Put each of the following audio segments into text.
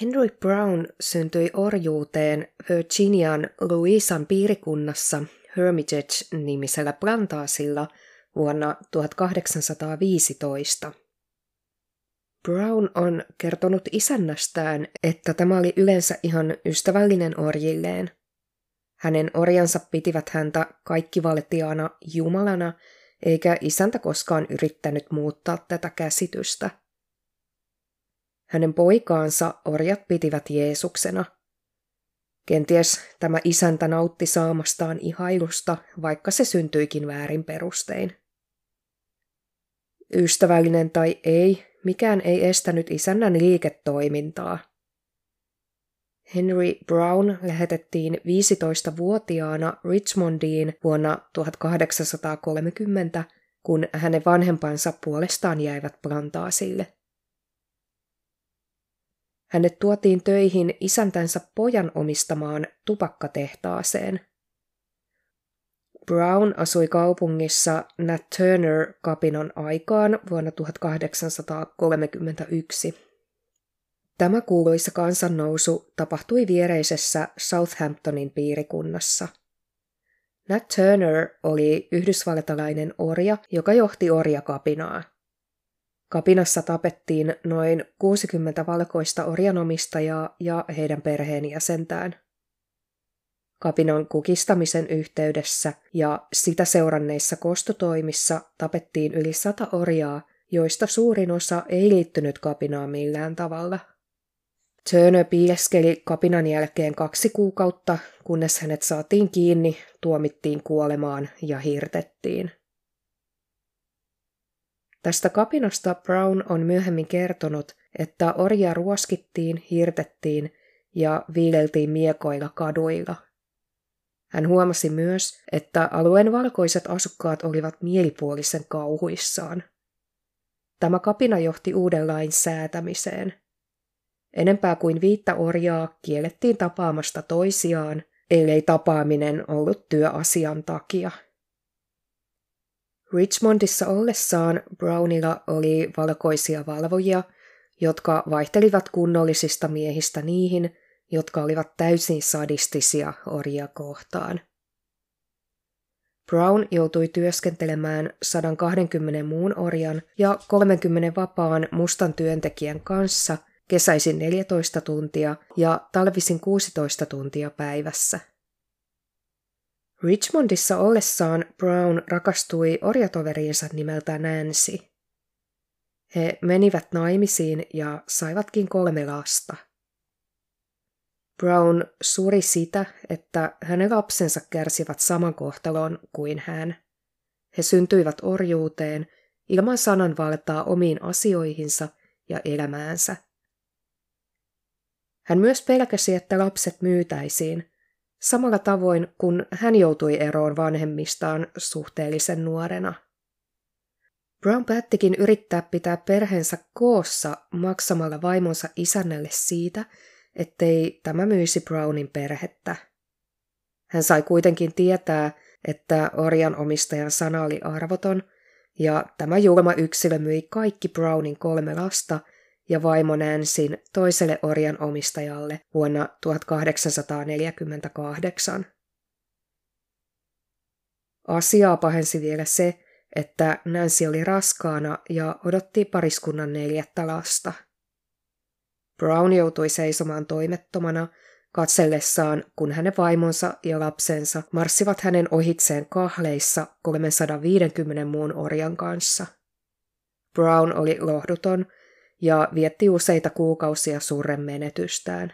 Henry Brown syntyi orjuuteen Virginian Louisan piirikunnassa Hermitage-nimisellä plantaasilla vuonna 1815. Brown on kertonut isännästään, että tämä oli yleensä ihan ystävällinen orjilleen. Hänen orjansa pitivät häntä kaikkivaltiaana Jumalana, eikä isäntä koskaan yrittänyt muuttaa tätä käsitystä. Hänen poikaansa orjat pitivät Jeesuksena. Kenties tämä isäntä nautti saamastaan ihailusta, vaikka se syntyikin väärin perustein. Ystävällinen tai ei, mikään ei estänyt isännän liiketoimintaa. Henry Brown lähetettiin 15-vuotiaana Richmondiin vuonna 1830, kun hänen vanhempansa puolestaan jäivät plantaasille. Hänet tuotiin töihin isäntänsä pojan omistamaan tupakkatehtaaseen. Brown asui kaupungissa Nat Turner-kapinon aikaan vuonna 1831. Tämä kuuluisa kansannousu tapahtui viereisessä Southamptonin piirikunnassa. Nat Turner oli yhdysvaltalainen orja, joka johti orjakapinaa. Kapinassa tapettiin noin 60 valkoista orjanomistajaa ja heidän perheenjäsentään. Kapinon kukistamisen yhteydessä ja sitä seuranneissa kostotoimissa tapettiin yli sata orjaa, joista suurin osa ei liittynyt kapinaan millään tavalla. Turner piileskeli kapinan jälkeen kaksi kuukautta, kunnes hänet saatiin kiinni, tuomittiin kuolemaan ja hirtettiin. Tästä kapinasta Brown on myöhemmin kertonut, että orjia ruoskittiin, hirtettiin ja viileltiin miekoilla kaduilla. Hän huomasi myös, että alueen valkoiset asukkaat olivat mielipuolisen kauhuissaan. Tämä kapina johti uuden lain säätämiseen. Enempää kuin viittä orjaa kiellettiin tapaamasta toisiaan, ellei tapaaminen ollut työasian takia. Richmondissa ollessaan Brownilla oli valkoisia valvojia, jotka vaihtelivat kunnollisista miehistä niihin, jotka olivat täysin sadistisia orjia kohtaan. Brown joutui työskentelemään 120 muun orjan ja 30 vapaan mustan työntekijän kanssa kesäisin 14 tuntia ja talvisin 16 tuntia päivässä. Richmondissa ollessaan Brown rakastui orjatoveriinsa nimeltä Nancy. He menivät naimisiin ja saivatkin kolme lasta. Brown suri sitä, että hänen lapsensa kärsivät saman kohtalon kuin hän. He syntyivät orjuuteen ilman sananvaltaa omiin asioihinsa ja elämäänsä. Hän myös pelkäsi, että lapset myytäisiin, samalla tavoin kun hän joutui eroon vanhemmistaan suhteellisen nuorena. Brown päättikin yrittää pitää perheensä koossa maksamalla vaimonsa isännälle siitä, ettei tämä myisi Brownin perhettä. Hän sai kuitenkin tietää, että orjan omistajan sana oli arvoton, ja tämä julma yksilö myi kaikki Brownin kolme lasta ja vaimo Nansin toiselle orjan omistajalle vuonna 1848. Asiaa pahensi vielä se, että Nancy oli raskaana ja odotti pariskunnan neljättä lasta. Brown joutui seisomaan toimettomana katsellessaan, kun hänen vaimonsa ja lapsensa marssivat hänen ohitseen kahleissa 350 muun orjan kanssa. Brown oli lohduton ja vietti useita kuukausia surren menetystään.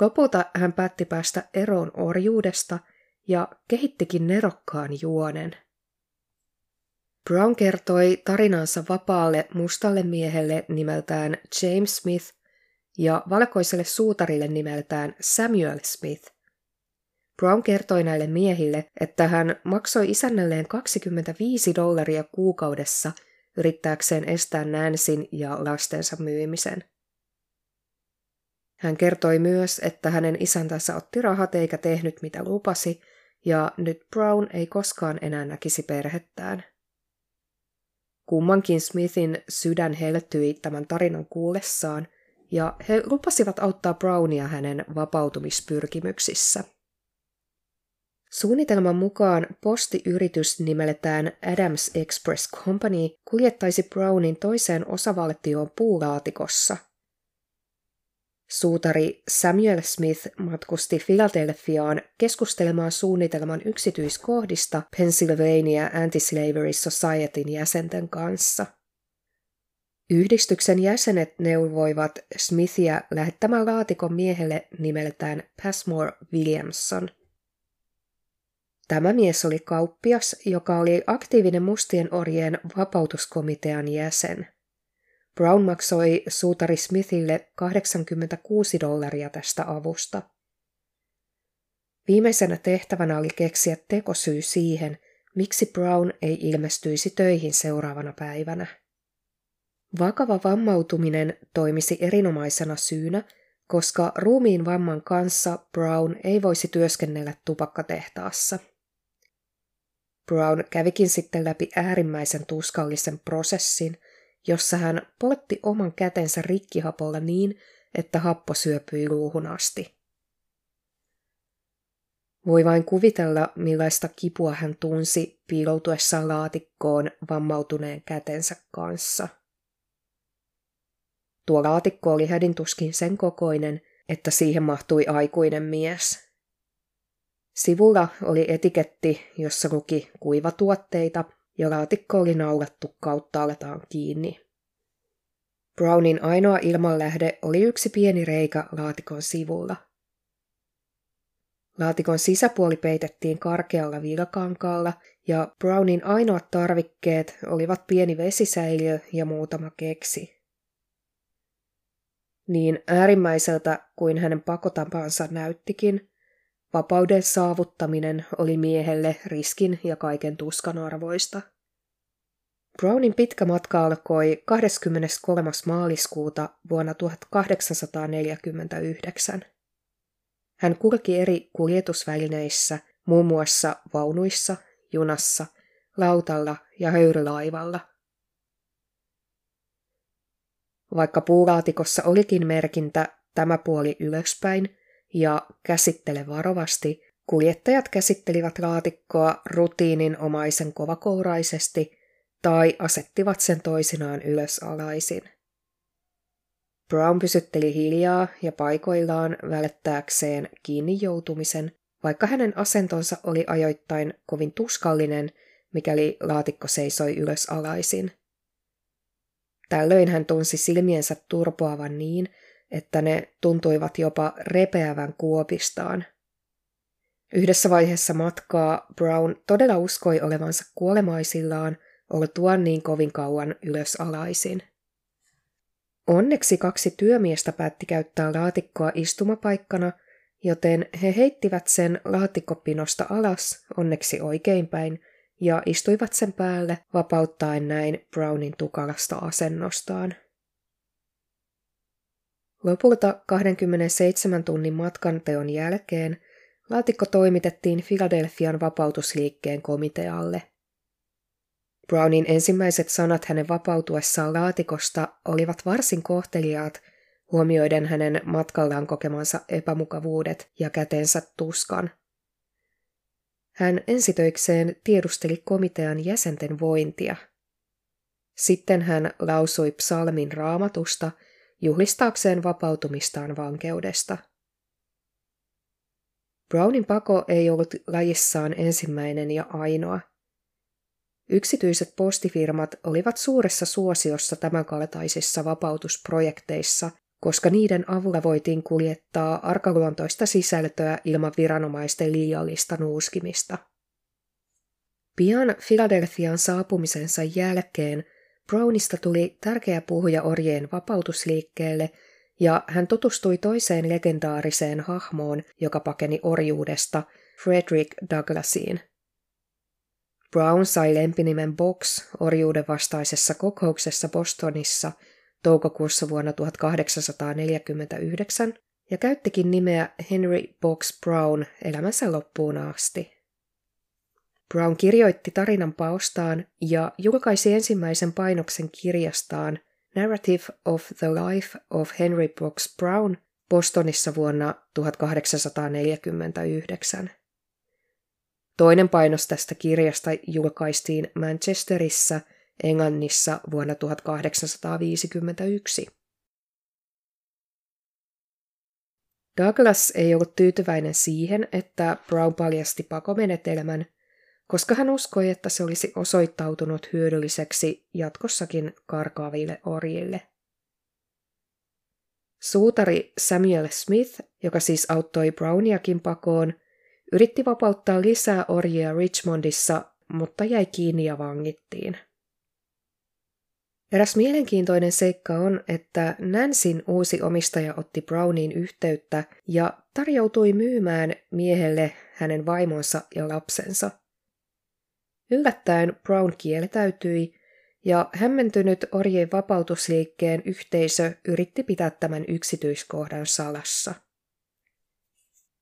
Lopulta hän päätti päästä eroon orjuudesta ja kehittikin nerokkaan juonen. Brown kertoi tarinansa vapaalle mustalle miehelle nimeltään James Smith ja valkoiselle suutarille nimeltään Samuel Smith. Brown kertoi näille miehille, että hän maksoi isännälleen 25 dollaria kuukaudessa – yrittääkseen estää Nansin ja lastensa myymisen. Hän kertoi myös, että hänen isäntänsä otti rahat eikä tehnyt mitä lupasi, ja nyt Brown ei koskaan enää näkisi perhettään. Kummankin Smithin sydän heltyi tämän tarinan kuullessaan, ja he lupasivat auttaa Brownia hänen vapautumispyrkimyksissä. Suunnitelman mukaan postiyritys nimeltään Adams Express Company kuljettaisi Brownin toiseen osavaltioon puulaatikossa. Suutari Samuel Smith matkusti Filadelfiaan keskustelemaan suunnitelman yksityiskohdista Pennsylvania Anti-Slavery Societyn jäsenten kanssa. Yhdistyksen jäsenet neuvoivat Smithia lähettämään laatikon miehelle nimeltään Passmore Williamson – Tämä mies oli kauppias, joka oli aktiivinen mustien orjien vapautuskomitean jäsen. Brown maksoi suutari Smithille 86 dollaria tästä avusta. Viimeisenä tehtävänä oli keksiä tekosyy siihen, miksi Brown ei ilmestyisi töihin seuraavana päivänä. Vakava vammautuminen toimisi erinomaisena syynä, koska ruumiin vamman kanssa Brown ei voisi työskennellä tupakkatehtaassa. Brown kävikin sitten läpi äärimmäisen tuskallisen prosessin, jossa hän poltti oman kätensä rikkihapolla niin, että happo syöpyi luuhun asti. Voi vain kuvitella, millaista kipua hän tunsi piiloutuessaan laatikkoon vammautuneen kätensä kanssa. Tuo laatikko oli hädintuskin sen kokoinen, että siihen mahtui aikuinen mies – Sivulla oli etiketti, jossa luki kuivatuotteita ja laatikko oli naulattu kauttaaltaan kiinni. Brownin ainoa ilmanlähde oli yksi pieni reikä laatikon sivulla. Laatikon sisäpuoli peitettiin karkealla vilkankaalla ja Brownin ainoat tarvikkeet olivat pieni vesisäiliö ja muutama keksi. Niin äärimmäiseltä kuin hänen pakotapansa näyttikin, Vapauden saavuttaminen oli miehelle riskin ja kaiken tuskan arvoista. Brownin pitkä matka alkoi 23. maaliskuuta vuonna 1849. Hän kulki eri kuljetusvälineissä, muun muassa vaunuissa, junassa, lautalla ja höyrylaivalla. Vaikka puulaatikossa olikin merkintä tämä puoli ylöspäin, ja käsittele varovasti, kuljettajat käsittelivät laatikkoa rutiininomaisen kovakouraisesti tai asettivat sen toisinaan ylös alaisin. Brown pysytteli hiljaa ja paikoillaan välttääkseen kiinni joutumisen, vaikka hänen asentonsa oli ajoittain kovin tuskallinen, mikäli laatikko seisoi ylös alaisin. Tällöin hän tunsi silmiensä turpoavan niin, että ne tuntuivat jopa repeävän kuopistaan. Yhdessä vaiheessa matkaa Brown todella uskoi olevansa kuolemaisillaan oltuaan niin kovin kauan ylösalaisin. Onneksi kaksi työmiestä päätti käyttää laatikkoa istumapaikkana, joten he heittivät sen laatikkopinosta alas, onneksi oikeinpäin, ja istuivat sen päälle, vapauttaen näin Brownin tukalasta asennostaan. Lopulta 27 tunnin matkan teon jälkeen laatikko toimitettiin Filadelfian vapautusliikkeen komitealle. Brownin ensimmäiset sanat hänen vapautuessaan laatikosta olivat varsin kohteliaat, huomioiden hänen matkallaan kokemansa epämukavuudet ja kätensä tuskan. Hän ensitöikseen tiedusteli komitean jäsenten vointia. Sitten hän lausui psalmin raamatusta – juhlistaakseen vapautumistaan vankeudesta. Brownin pako ei ollut lajissaan ensimmäinen ja ainoa. Yksityiset postifirmat olivat suuressa suosiossa tämänkaltaisissa vapautusprojekteissa, koska niiden avulla voitiin kuljettaa arkaluontoista sisältöä ilman viranomaisten liiallista nuuskimista. Pian Filadelfian saapumisensa jälkeen – Brownista tuli tärkeä puhuja orjeen vapautusliikkeelle ja hän tutustui toiseen legendaariseen hahmoon, joka pakeni orjuudesta, Frederick Douglasiin. Brown sai lempinimen Box orjuuden vastaisessa kokouksessa Bostonissa toukokuussa vuonna 1849 ja käyttikin nimeä Henry Box Brown elämänsä loppuun asti. Brown kirjoitti tarinan paostaan ja julkaisi ensimmäisen painoksen kirjastaan Narrative of the Life of Henry Box Brown Bostonissa vuonna 1849. Toinen painos tästä kirjasta julkaistiin Manchesterissa, Englannissa vuonna 1851. Douglas ei ollut tyytyväinen siihen, että Brown paljasti pakomenetelmän, koska hän uskoi, että se olisi osoittautunut hyödylliseksi jatkossakin karkaaville orjille. Suutari Samuel Smith, joka siis auttoi Browniakin pakoon, yritti vapauttaa lisää orjia Richmondissa, mutta jäi kiinni ja vangittiin. Eräs mielenkiintoinen seikka on, että Nansyn uusi omistaja otti Browniin yhteyttä ja tarjoutui myymään miehelle hänen vaimonsa ja lapsensa. Yllättäen Brown kieltäytyi ja hämmentynyt orjien vapautusliikkeen yhteisö yritti pitää tämän yksityiskohdan salassa.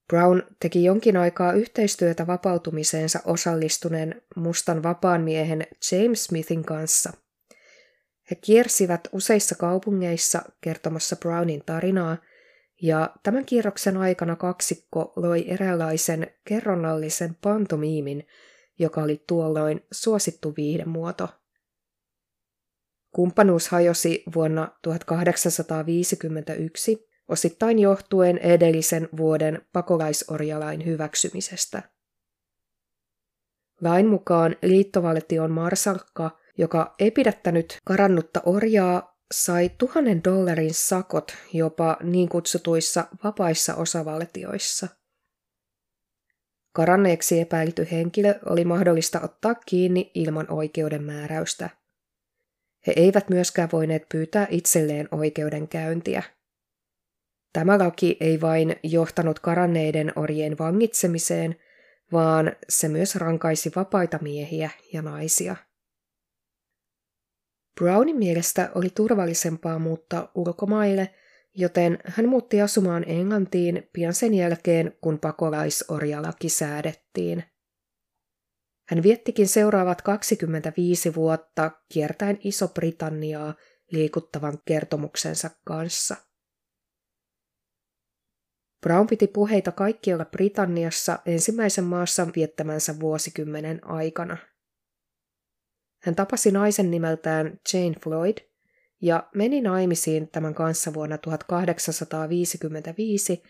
Brown teki jonkin aikaa yhteistyötä vapautumiseensa osallistuneen mustan vapaan miehen James Smithin kanssa – he kiersivät useissa kaupungeissa kertomassa Brownin tarinaa, ja tämän kierroksen aikana kaksikko loi eräänlaisen kerronnallisen pantomiimin, joka oli tuolloin suosittu viihdemuoto. Kumppanuus hajosi vuonna 1851 osittain johtuen edellisen vuoden pakolaisorjalain hyväksymisestä. Lain mukaan liittovaltion marsalkka joka ei pidättänyt karannutta orjaa, sai tuhannen dollarin sakot jopa niin kutsutuissa vapaissa osavaltioissa. Karanneeksi epäilty henkilö oli mahdollista ottaa kiinni ilman oikeuden määräystä. He eivät myöskään voineet pyytää itselleen oikeudenkäyntiä. Tämä laki ei vain johtanut karanneiden orjien vangitsemiseen, vaan se myös rankaisi vapaita miehiä ja naisia. Brownin mielestä oli turvallisempaa muuttaa ulkomaille, joten hän muutti asumaan Englantiin pian sen jälkeen, kun pakolaisorjalaki säädettiin. Hän viettikin seuraavat 25 vuotta kiertäen Iso-Britanniaa liikuttavan kertomuksensa kanssa. Brown piti puheita kaikkialla Britanniassa ensimmäisen maassa viettämänsä vuosikymmenen aikana – hän tapasi naisen nimeltään Jane Floyd ja meni naimisiin tämän kanssa vuonna 1855,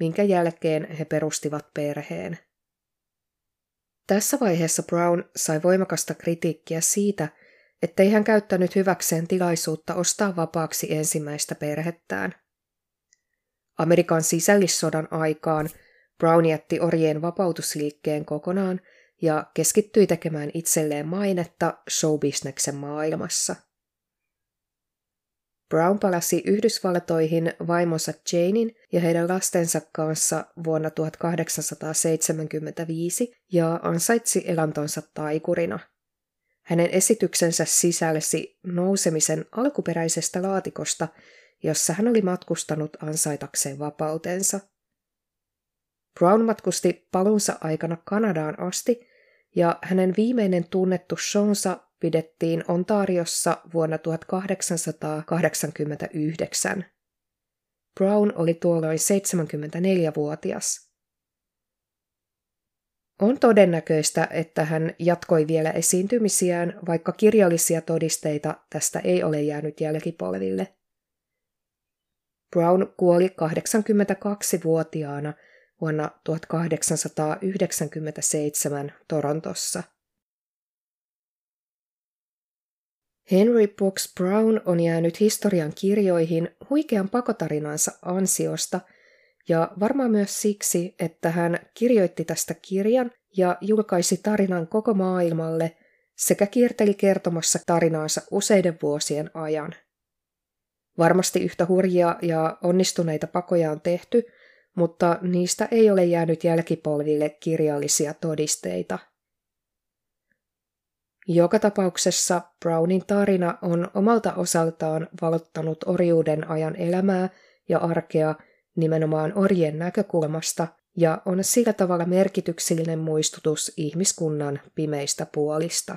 minkä jälkeen he perustivat perheen. Tässä vaiheessa Brown sai voimakasta kritiikkiä siitä, ettei hän käyttänyt hyväkseen tilaisuutta ostaa vapaaksi ensimmäistä perhettään. Amerikan sisällissodan aikaan Brown jätti orjien vapautusliikkeen kokonaan ja keskittyi tekemään itselleen mainetta showbisneksen maailmassa. Brown palasi Yhdysvaltoihin vaimonsa Janein ja heidän lastensa kanssa vuonna 1875 ja ansaitsi elantonsa taikurina. Hänen esityksensä sisälsi nousemisen alkuperäisestä laatikosta, jossa hän oli matkustanut ansaitakseen vapautensa. Brown matkusti palunsa aikana Kanadaan asti ja hänen viimeinen tunnettu shownsa pidettiin Ontariossa vuonna 1889. Brown oli tuolloin 74-vuotias. On todennäköistä, että hän jatkoi vielä esiintymisiään, vaikka kirjallisia todisteita tästä ei ole jäänyt jälkipolville. Brown kuoli 82-vuotiaana vuonna 1897 Torontossa. Henry Box Brown on jäänyt historian kirjoihin huikean pakotarinansa ansiosta ja varmaan myös siksi, että hän kirjoitti tästä kirjan ja julkaisi tarinan koko maailmalle sekä kierteli kertomassa tarinaansa useiden vuosien ajan. Varmasti yhtä hurjia ja onnistuneita pakoja on tehty – mutta niistä ei ole jäänyt jälkipolville kirjallisia todisteita. Joka tapauksessa Brownin tarina on omalta osaltaan valottanut orjuuden ajan elämää ja arkea nimenomaan orjien näkökulmasta ja on sillä tavalla merkityksellinen muistutus ihmiskunnan pimeistä puolista.